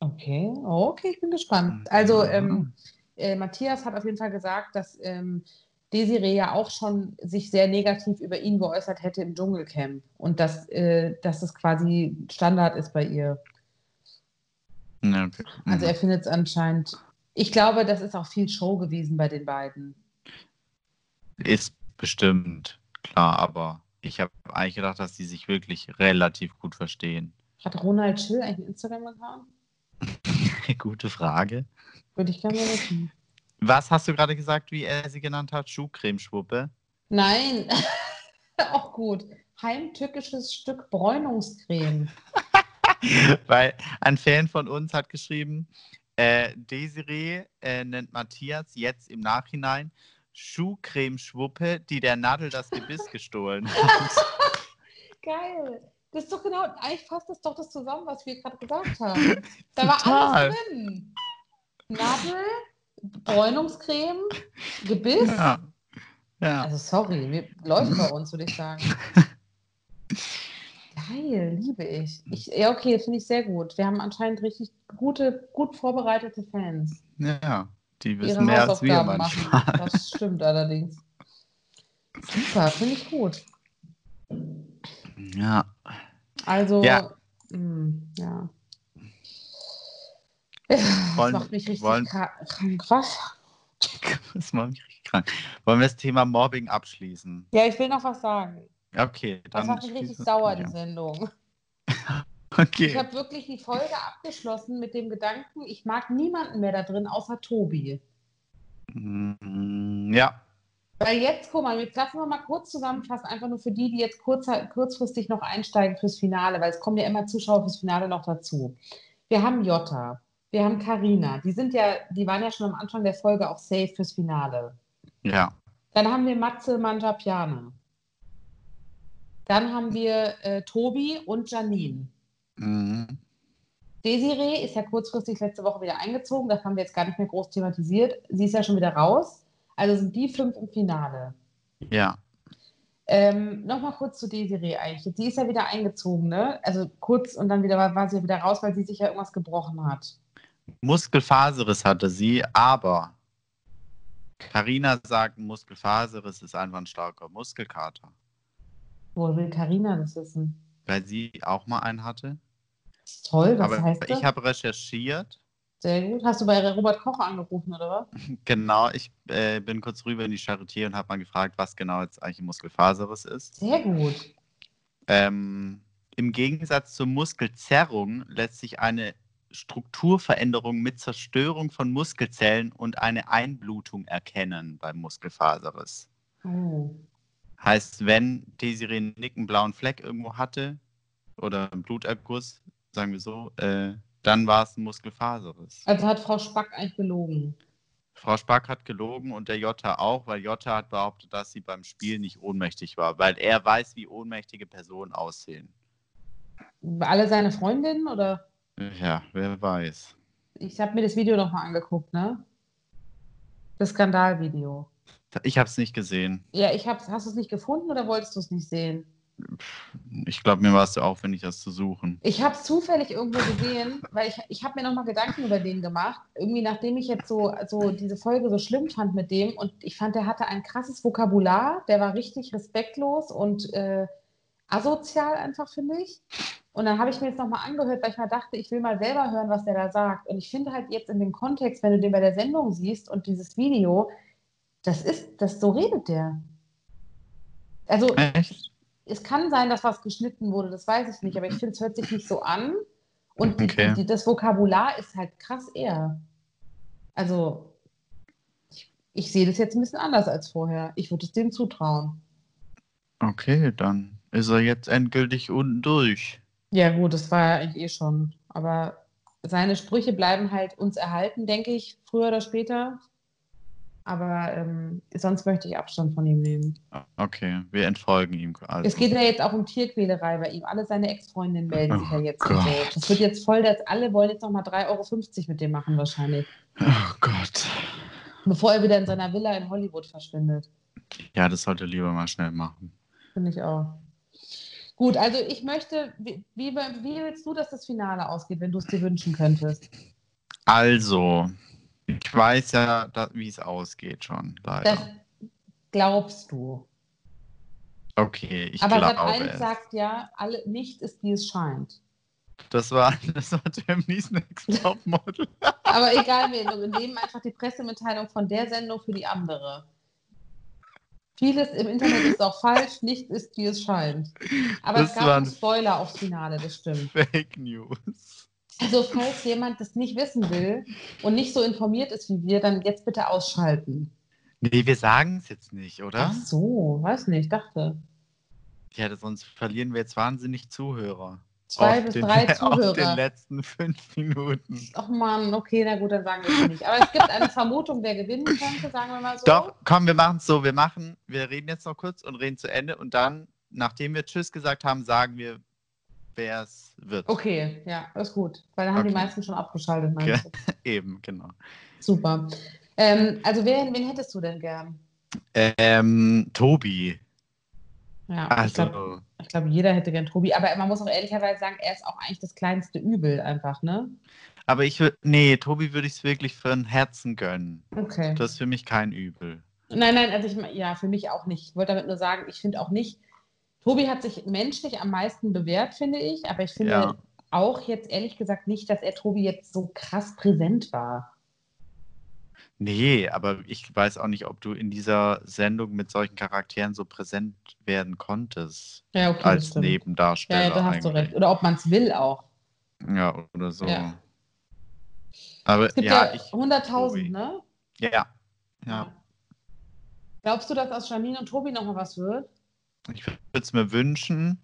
Okay, oh, okay, ich bin gespannt. Also, ähm, äh, Matthias hat auf jeden Fall gesagt, dass ähm, Desiree ja auch schon sich sehr negativ über ihn geäußert hätte im Dschungelcamp und dass, äh, dass es quasi Standard ist bei ihr. Ja, okay. Also Mhm. er findet es anscheinend. Ich glaube, das ist auch viel Show gewesen bei den beiden. Ist bestimmt, klar, aber ich habe eigentlich gedacht, dass die sich wirklich relativ gut verstehen. Hat Ronald Schill eigentlich einen Instagram-Account? Gute Frage. Würde ich gerne wissen. Was hast du gerade gesagt, wie er sie genannt hat? Schuhcremeschwuppe? Nein, auch gut. Heimtückisches Stück Bräunungscreme. Weil ein Fan von uns hat geschrieben, äh, Desiree äh, nennt Matthias jetzt im Nachhinein Schuhcremeschwuppe, die der Nadel das Gebiss gestohlen hat. Geil. Das ist doch genau, eigentlich fasst das doch das zusammen, was wir gerade gesagt haben. Da war Total. alles drin. Nadel, Bräunungscreme, Gebiss. ja. ja. Also sorry, wir, läuft bei uns, würde ich sagen. Geil, liebe ich. ich ja, okay, finde ich sehr gut. Wir haben anscheinend richtig gute, gut vorbereitete Fans, Ja, die wissen mehr als wir Hausaufgaben machen. manchmal. Das stimmt allerdings. Super, finde ich gut. Ja. Also, Ja. mh, ja. Das Wollen- macht mich richtig wollen- kra- krank. Was? Das macht mich richtig krank. Wollen wir das Thema Mobbing abschließen? Ja, ich will noch was sagen. Okay, Das dann. macht mich richtig sauer, die Sendung. Okay. Ich habe wirklich die Folge abgeschlossen mit dem Gedanken, ich mag niemanden mehr da drin außer Tobi. Mm, Ja, Weil jetzt, guck mal, jetzt lassen wir mal kurz zusammenfassen, einfach nur für die, die jetzt kurz, kurzfristig noch einsteigen fürs Finale, weil es kommen ja immer Zuschauer fürs Finale noch dazu. Wir haben Jota, wir haben Karina, die sind ja, die waren ja schon am Anfang der Folge auch safe fürs Finale. ja. Dann haben wir Matze Manjapiane. Dann haben wir äh, Tobi und Janine. Mhm. Desiree ist ja kurzfristig letzte Woche wieder eingezogen, das haben wir jetzt gar nicht mehr groß thematisiert. Sie ist ja schon wieder raus. Also sind die fünf im Finale. Ja. Ähm, Nochmal kurz zu Desiree eigentlich. Die ist ja wieder eingezogen, ne? Also kurz und dann wieder war, war sie wieder raus, weil sie sich ja irgendwas gebrochen hat. Muskelfaserriss hatte sie, aber Carina sagt, Muskelfaserriss ist einfach ein starker Muskelkater. Wo will Karina das wissen? Weil sie auch mal einen hatte. Toll, was aber heißt das? ich habe recherchiert. Sehr gut. Hast du bei Robert Koch angerufen, oder was? Genau, ich äh, bin kurz rüber in die Charité und habe mal gefragt, was genau jetzt eigentlich ein Muskelfaserriss ist. Sehr gut. Ähm, Im Gegensatz zur Muskelzerrung lässt sich eine Strukturveränderung mit Zerstörung von Muskelzellen und eine Einblutung erkennen beim Muskelfaserriss. Oh. Heißt, wenn Desiree Nick einen blauen Fleck irgendwo hatte oder einen Bluterguss, sagen wir so, äh, dann war es ein Muskelfaserriss. Also hat Frau Spack eigentlich gelogen. Frau Spack hat gelogen und der Jota auch, weil Jota hat behauptet, dass sie beim Spiel nicht ohnmächtig war, weil er weiß, wie ohnmächtige Personen aussehen. Alle seine Freundinnen oder? Ja, wer weiß. Ich habe mir das Video nochmal angeguckt, ne? Das Skandalvideo. Ich habe es nicht gesehen. Ja, ich hab's. Hast du es nicht gefunden oder wolltest du es nicht sehen? Ich glaube, mir war es zu aufwendig, das zu suchen. Ich habe es zufällig irgendwo gesehen, weil ich, ich habe mir nochmal Gedanken über den gemacht. Irgendwie, nachdem ich jetzt so, so diese Folge so schlimm fand mit dem und ich fand, der hatte ein krasses Vokabular, der war richtig respektlos und äh, asozial einfach, finde ich. Und dann habe ich mir jetzt nochmal angehört, weil ich mal dachte, ich will mal selber hören, was der da sagt. Und ich finde halt jetzt in dem Kontext, wenn du den bei der Sendung siehst und dieses Video, das ist, das so redet der. Also Echt? es kann sein, dass was geschnitten wurde, das weiß ich nicht, aber ich finde, es hört sich nicht so an. Und die, Okay. die, das Vokabular ist halt krass eher. Also, ich, ich sehe das jetzt ein bisschen anders als vorher. Ich würde es dem zutrauen. Okay, dann ist er jetzt endgültig unten durch. Ja, gut, das war ja eigentlich eh schon. Aber seine Sprüche bleiben halt uns erhalten, denke ich, früher oder später. Aber ähm, sonst möchte ich Abstand von ihm nehmen. Okay, wir entfolgen ihm. Also. Es geht ja jetzt auch um Tierquälerei bei ihm. Alle seine Ex-Freundinnen melden sich ja Oh jetzt und so. Gott. Das wird jetzt voll, dass alle wollen jetzt nochmal 3,50 Euro mit dem machen wahrscheinlich. Oh Gott. Bevor er wieder in seiner Villa in Hollywood verschwindet. Ja, das sollte lieber mal schnell machen. Finde ich auch. Gut, also ich möchte, wie, wie, wie willst du, dass das Finale ausgeht, wenn du es dir wünschen könntest? Also, ich weiß ja, wie es ausgeht schon, leider. Das glaubst du. okay, ich Aber glaube 1 es. sagt ja, alle, nicht ist, wie es scheint. Das war, das war Germany's Next Topmodel. Aber egal, wir nehmen einfach die Pressemitteilung von der Sendung für die andere. Vieles im Internet ist auch falsch, nicht ist, wie es scheint. Aber Das es gab einen Spoiler aufs Finale, das stimmt. Fake News. Also, falls jemand das nicht wissen will und nicht so informiert ist wie wir, dann jetzt bitte ausschalten. Nee, wir sagen es jetzt nicht, oder? Ach so, weiß nicht, dachte. Ja, sonst verlieren wir jetzt wahnsinnig Zuhörer. Zwei Auf bis den- drei Auf den Zuhörer. letzten fünf Minuten. Ach man, okay, na gut, dann sagen wir es nicht. Aber es gibt eine Vermutung, wer gewinnen könnte, sagen wir mal so. Doch, komm, wir machen es so. Wir machen, wir reden jetzt noch kurz und reden zu Ende und dann, nachdem wir Tschüss gesagt haben, sagen wir, wer es wird. Okay, ja, ist gut. Weil dann haben die Okay. meisten schon abgeschaltet, meinst du? Eben, genau. Super. Ähm, also, wer, wen hättest du denn gern? Ähm, Tobi. Ja, ich Also, glaube, glaub, jeder hätte gern Tobi. Aber man muss auch ehrlicherweise sagen, er ist auch eigentlich das kleinste Übel einfach, ne? aber ich würde, nee, Tobi würde ich es wirklich für ein Herzen gönnen. Okay. Das ist für mich kein Übel. Nein, nein, also ich ja, für mich auch nicht. Ich wollte damit nur sagen, ich finde auch nicht, Tobi hat sich menschlich am meisten bewährt, finde ich, aber ich finde Ja. auch jetzt ehrlich gesagt nicht, dass er Tobi jetzt so krass präsent war. Nee, aber ich weiß auch nicht, ob du in dieser Sendung mit solchen Charakteren so präsent werden konntest. Ja, okay. als stimmt. Nebendarsteller. Ja, ja, da hast du eigentlich. recht. Oder ob man es will auch. Ja, oder so. Ja. Aber Es gibt ja, ja, ich. 100.000, Tobi. ne? Ja. Ja. Glaubst du, dass aus Janine und Tobi nochmal was wird? Ich würde es mir wünschen.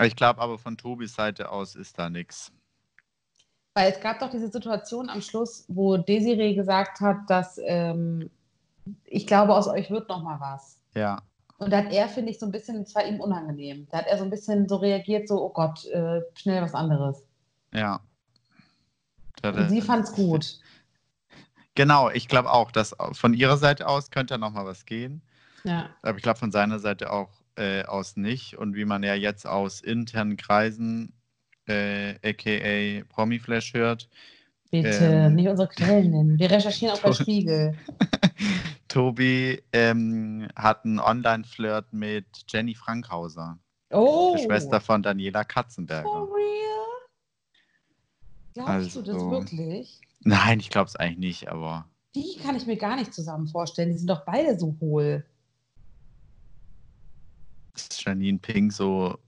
Ich glaube aber von Tobis Seite aus ist da nichts. Weil es gab doch diese Situation am Schluss, wo Desiree gesagt hat, dass ähm, ich glaube, aus euch wird noch mal was. Ja. Und da hat er, finde ich, so ein bisschen, es war ihm unangenehm. Da hat er so ein bisschen so reagiert, so, oh Gott, äh, schnell was anderes. Ja. Und sie da- fand's gut. Genau, ich glaube auch, dass von ihrer Seite aus könnte da nochmal was gehen. Ja. Aber ich glaube von seiner Seite auch äh, aus nicht. Und wie man ja jetzt aus internen Kreisen, äh, aka Promiflash hört, Bitte, Ähm. nicht unsere Quellen nennen. Wir recherchieren auch bei. Spiegel. Tobi ähm, hat einen Online-Flirt mit Jenny Frankhauser, Oh! der Schwester von Daniela Katzenberger. For real? Glaubst du das Also- wirklich? Nein, ich glaube es eigentlich nicht, aber Die kann ich mir gar nicht zusammen vorstellen. Die sind doch beide so hohl. ist Janine Pink so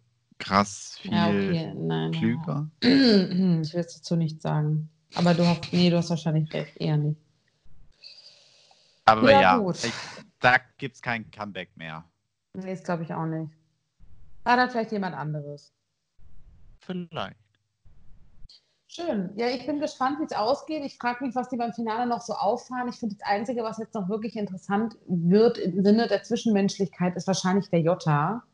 krass viel Ja, okay. Nein. klüger? Ja. Ich will dazu nichts sagen. Aber du hast, nee, du hast wahrscheinlich recht. Eher nicht. Aber Ja, ja, ich, da gibt es kein Comeback mehr. Nee, das glaube ich auch nicht. Ah, dann vielleicht jemand anderes. Vielleicht. Schön. Ja, ich bin gespannt, wie es ausgeht. Ich frage mich, was die beim Finale noch so auffahren. Ich finde, das Einzige, was jetzt noch wirklich interessant wird im Sinne der Zwischenmenschlichkeit, ist wahrscheinlich der Jota.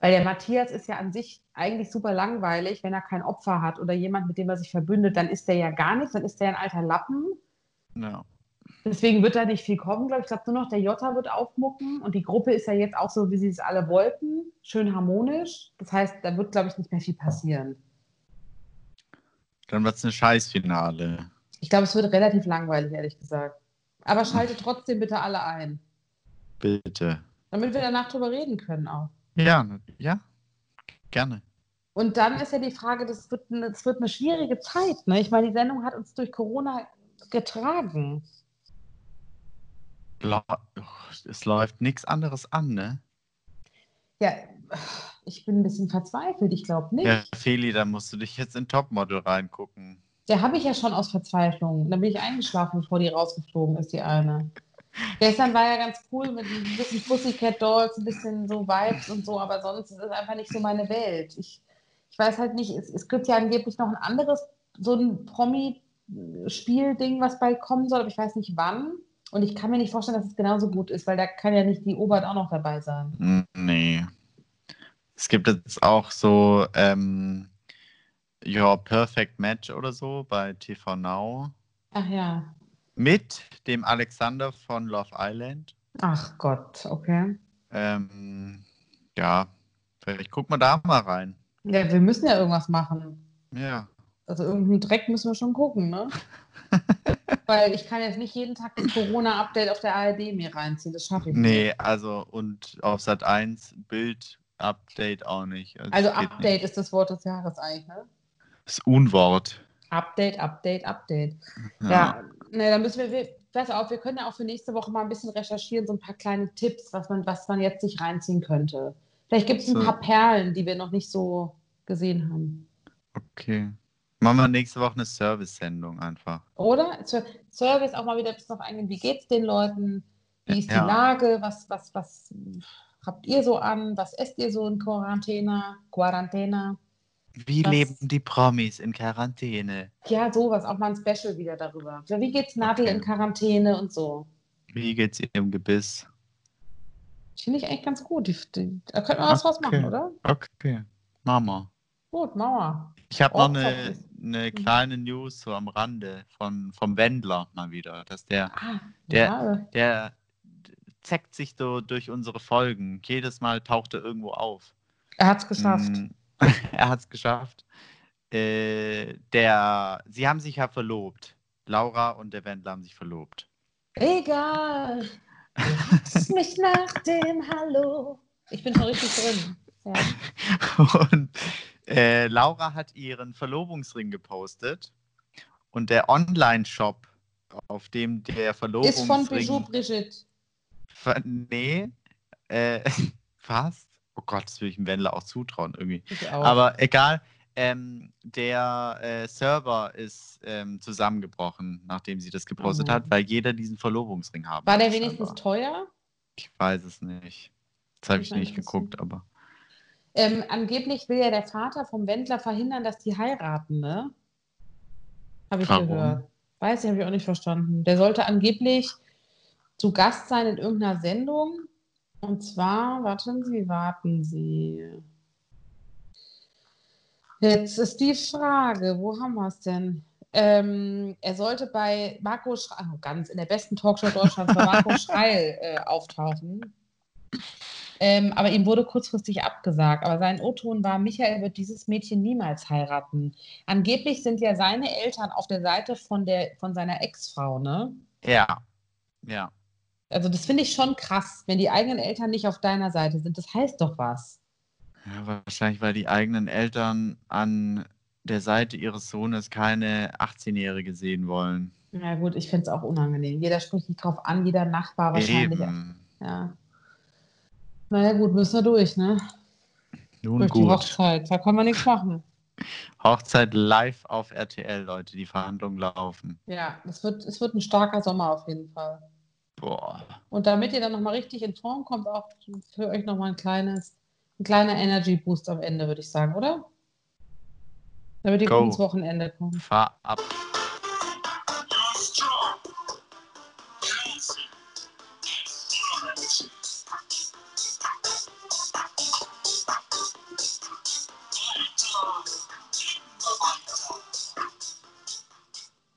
Weil der Matthias ist ja an sich eigentlich super langweilig, wenn er kein Opfer hat oder jemand, mit dem er sich verbündet, dann ist der ja gar nichts, dann ist der ein alter Lappen. Ja. Deswegen wird da nicht viel kommen, glaube ich. Ich glaube, nur noch der Jota wird aufmucken und die Gruppe ist ja jetzt auch so, wie sie es alle wollten, schön harmonisch. Das heißt, da wird, glaube ich, nicht mehr viel passieren. Dann wird es eine Scheißfinale. Ich glaube, es wird relativ langweilig, ehrlich gesagt. Aber schaltet trotzdem bitte alle ein, Bitte. damit wir danach drüber reden können auch. Ja, ja, gerne. Und dann ist ja die Frage, das wird, eine- das wird eine schwierige Zeit. Ne? Ich meine, die Sendung hat uns durch Corona getragen. Es läuft nichts anderes an, ne? Ja, ich bin ein bisschen verzweifelt. Ich glaube nicht. Ja, Feli, da musst du dich jetzt in Topmodel reingucken. Der habe ich ja schon aus Verzweiflung. Da bin ich eingeschlafen, bevor die rausgeflogen ist, die eine. Gestern war ja ganz cool mit ein bisschen Pussycat Dolls, ein bisschen so Vibes und so, aber sonst ist es einfach nicht so meine Welt. Ich, ich weiß halt nicht, es, es gibt ja angeblich noch ein anderes, so ein Promi-Spielding, was bald kommen soll, aber ich weiß nicht wann. Und ich kann mir nicht vorstellen, dass es genauso gut ist, weil da kann ja nicht die Obert auch noch dabei sein. Nee. Es gibt jetzt auch so ähm, Your Perfect Match oder so bei TV Now Ach ja. Mit dem Alexander von Love Island. Ach Gott, okay. Ähm, ja, vielleicht gucken wir da mal rein. Ja, wir müssen ja irgendwas machen. Ja. Also irgendeinen Dreck müssen wir schon gucken, ne? Weil ich kann jetzt nicht jeden Tag das Corona-Update auf der ARD mir reinziehen. Das schaffe ich nicht. Nee, also und auf Sat 1 Bild-Update auch nicht. Also das geht Update Nicht. ist das Wort des Jahres eigentlich, ne? Das Unwort. Update, Update, Update. Ja, ne, dann müssen wir, wir, pass auf, wir können ja auch für nächste Woche mal ein bisschen recherchieren, so ein paar kleine Tipps, was man, was man jetzt sich reinziehen könnte. Vielleicht gibt es ein So. paar Perlen, die wir noch nicht so gesehen haben. Okay. Machen wir nächste Woche eine Service-Sendung einfach. Oder? Ser- Service auch mal wieder ein bisschen auf eingehen. Wie geht's den Leuten? Wie ist Ja. die Lage? Was, was, was habt ihr so an? Was esst ihr so in Quarantäne? Quarantäne? Wie Was- leben die Promis in Quarantäne? Ja, sowas. Auch mal ein Special wieder darüber. Wie geht's Nadel Okay. in Quarantäne und so? Wie geht's ihrem Gebiss? Finde ich eigentlich ganz gut. Die, die, da könnte man was draus machen, oder? Okay. Mama. Gut, Mauer. Ich habe Oh, noch eine, eine kleine News so am Rande von, vom Wendler mal wieder, dass der, Ah, Der- ja. der zeckt sich so durch unsere Folgen. Jedes Mal taucht er irgendwo auf. Er hat's geschafft. Mm, er hat es geschafft. Äh, der, sie haben sich ja verlobt. Laura und der Wendler haben sich verlobt. Egal. Lass mich nach dem Hallo. Ich bin schon richtig drin. Ja. Und äh, Laura hat ihren Verlobungsring gepostet. Und der Online-Shop, auf dem der Ist von Bijou Verlobungsring. Brigitte. Ver nee, äh, fast. Oh Gott, das würde ich dem Wendler auch zutrauen irgendwie. Auch. Aber egal, ähm, der äh, Server ist ähm, zusammengebrochen, nachdem sie das gepostet Oh. hat, weil jeder diesen Verlobungsring haben War der wenigstens scheinbar. teuer? Ich weiß es nicht. Das habe Ich nicht geguckt, aber. Ähm, angeblich will ja der Vater vom Wendler verhindern, dass die heiraten, ne? Habe ich Warum? gehört. Weiß ich, habe ich auch nicht verstanden. Der sollte angeblich zu Gast sein in irgendeiner Sendung. Und zwar, warten Sie, warten Sie. Jetzt ist die Frage, wo haben wir es denn? Ähm, er sollte bei Marco Schreil, oh, ganz in der besten Talkshow Deutschlands bei Marco Schreil äh, auftauchen. Ähm, aber ihm wurde kurzfristig abgesagt. Aber sein O-Ton war, Michael wird dieses Mädchen niemals heiraten. Angeblich sind ja seine Eltern auf der Seite von, der, von seiner Ex-Frau, ne? Ja. Ja. Also das finde ich schon krass, wenn die eigenen Eltern nicht auf deiner Seite sind. Das heißt doch was. ja. Wahrscheinlich, weil die eigenen Eltern an der Seite ihres Sohnes keine 18-Jährige sehen wollen. Ja gut, ich finde es auch unangenehm. Jeder spricht sich drauf an, jeder Nachbar wahrscheinlich. Eben. Ja. Naja gut, müssen wir durch, ne? Nun durch die gut. Hochzeit. Da kann man nichts machen. Hochzeit live auf RTL, Leute. Die Verhandlungen laufen. Ja, es wird, es wird ein starker Sommer auf jeden Fall. Boah. Und damit ihr dann nochmal richtig in Form kommt, auch für euch nochmal ein kleines, ein kleiner Energy Boost am Ende, würde ich sagen, oder? Damit ihr Go. gut ins Wochenende kommt. Fahr ab.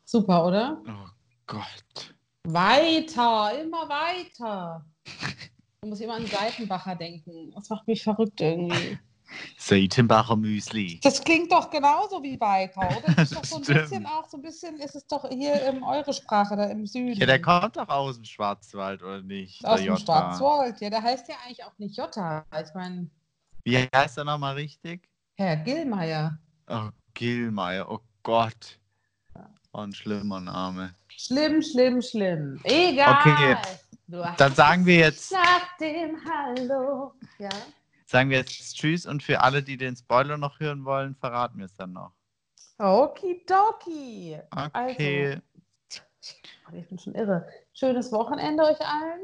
Super, oder? Oh Gott. Weiter, immer weiter. Ich muss immer an Seitenbacher denken. Das macht mich verrückt irgendwie. Seitenbacher Müsli. Das klingt doch genauso wie weiter, oder? Das ist doch so ein Stimmt. bisschen auch so ein bisschen, ist es doch hier ähm, eure Sprache da im Süden. Ja, der kommt doch aus dem Schwarzwald, oder nicht? aus dem. Schwarzwald. Ja, der heißt ja eigentlich auch nicht Jota. Ich meine, Wie heißt er nochmal richtig? Herr Gillmeier. Oh, Gilmeier. Oh Gott. Oh, ein schlimmer Name. Schlimm, schlimm, schlimm. Egal. Okay. Dann sagen wir jetzt, nach dem Hallo. Ja. sagen wir jetzt Tschüss und für alle, die den Spoiler noch hören wollen, verraten wir es dann noch. Okidoki. Okay. Also, ich bin schon irre. Schönes Wochenende euch allen.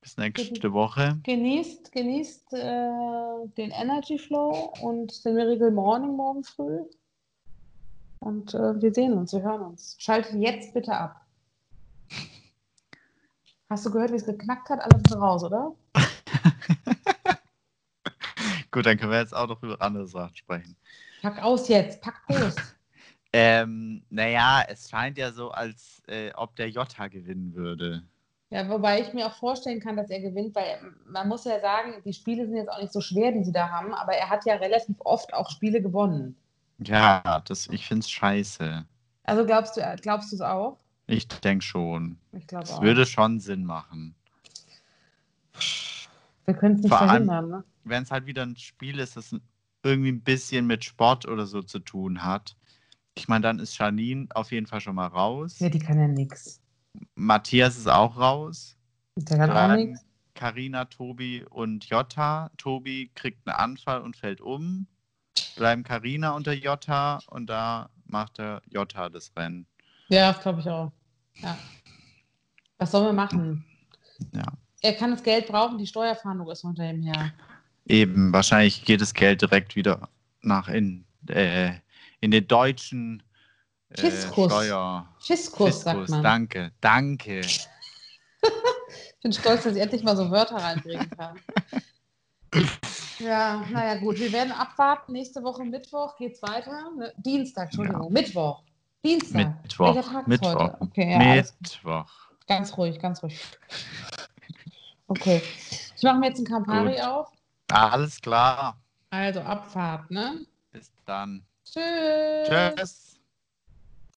Bis nächste Woche. Genießt, genießt äh, den Energy Flow und den Miracle Morning morgen früh. Und äh, wir sehen uns, wir hören uns. Schaltet jetzt bitte ab. Hast du gehört, wie es geknackt hat? Alles ist raus, oder? Gut, dann können wir jetzt auch noch über andere Sachen sprechen. Pack aus jetzt, pack Post. Ähm, naja, es scheint ja so, als äh, ob der Jota gewinnen würde. Ja, wobei ich mir auch vorstellen kann, dass er gewinnt, weil man muss ja sagen, die Spiele sind jetzt auch nicht so schwer, die sie da haben, aber er hat ja relativ oft auch Spiele gewonnen. Ja, das, ich finde es scheiße. Also glaubst du, glaubst du es auch? Ich denke schon. Ich glaube Es auch. würde schon Sinn machen. Wir können es nicht Vor verhindern, ne? Wenn es halt wieder ein Spiel ist, das irgendwie ein bisschen mit Sport oder so zu tun hat. Ich meine, dann ist Janine auf jeden Fall schon mal raus. Ja, die kann ja nix. Matthias ist auch raus. Der kann auch Bleiben nix. Carina, Tobi und Jota. Tobi kriegt einen Anfall und fällt um. Bleiben Carina und der Jota und da macht der Jota das Rennen. Ja, das glaube ich auch. Ja. Was sollen wir machen? Ja. Er kann das Geld brauchen, die Steuerfahndung ist unter ihm her. Eben, wahrscheinlich geht das Geld direkt wieder nach in, äh, in den deutschen äh, Fiskus. Steuer. Fiskus, sagt man. Danke, danke. Ich bin stolz, dass ich endlich mal so Wörter reinbringen kann. ja, naja, gut. Wir werden abwarten. Nächste Woche Mittwoch geht's weiter. Ne? Dienstag, Entschuldigung. Mittwoch. Dienstag. Mittwoch. Mittwoch. Okay, ja, Mittwoch. ganz ruhig, ganz ruhig. Okay. Ich mache mir jetzt einen Campari Gut. auf. Alles klar. Also Abfahrt, ne? Bis dann. Tschüss. Tschüss.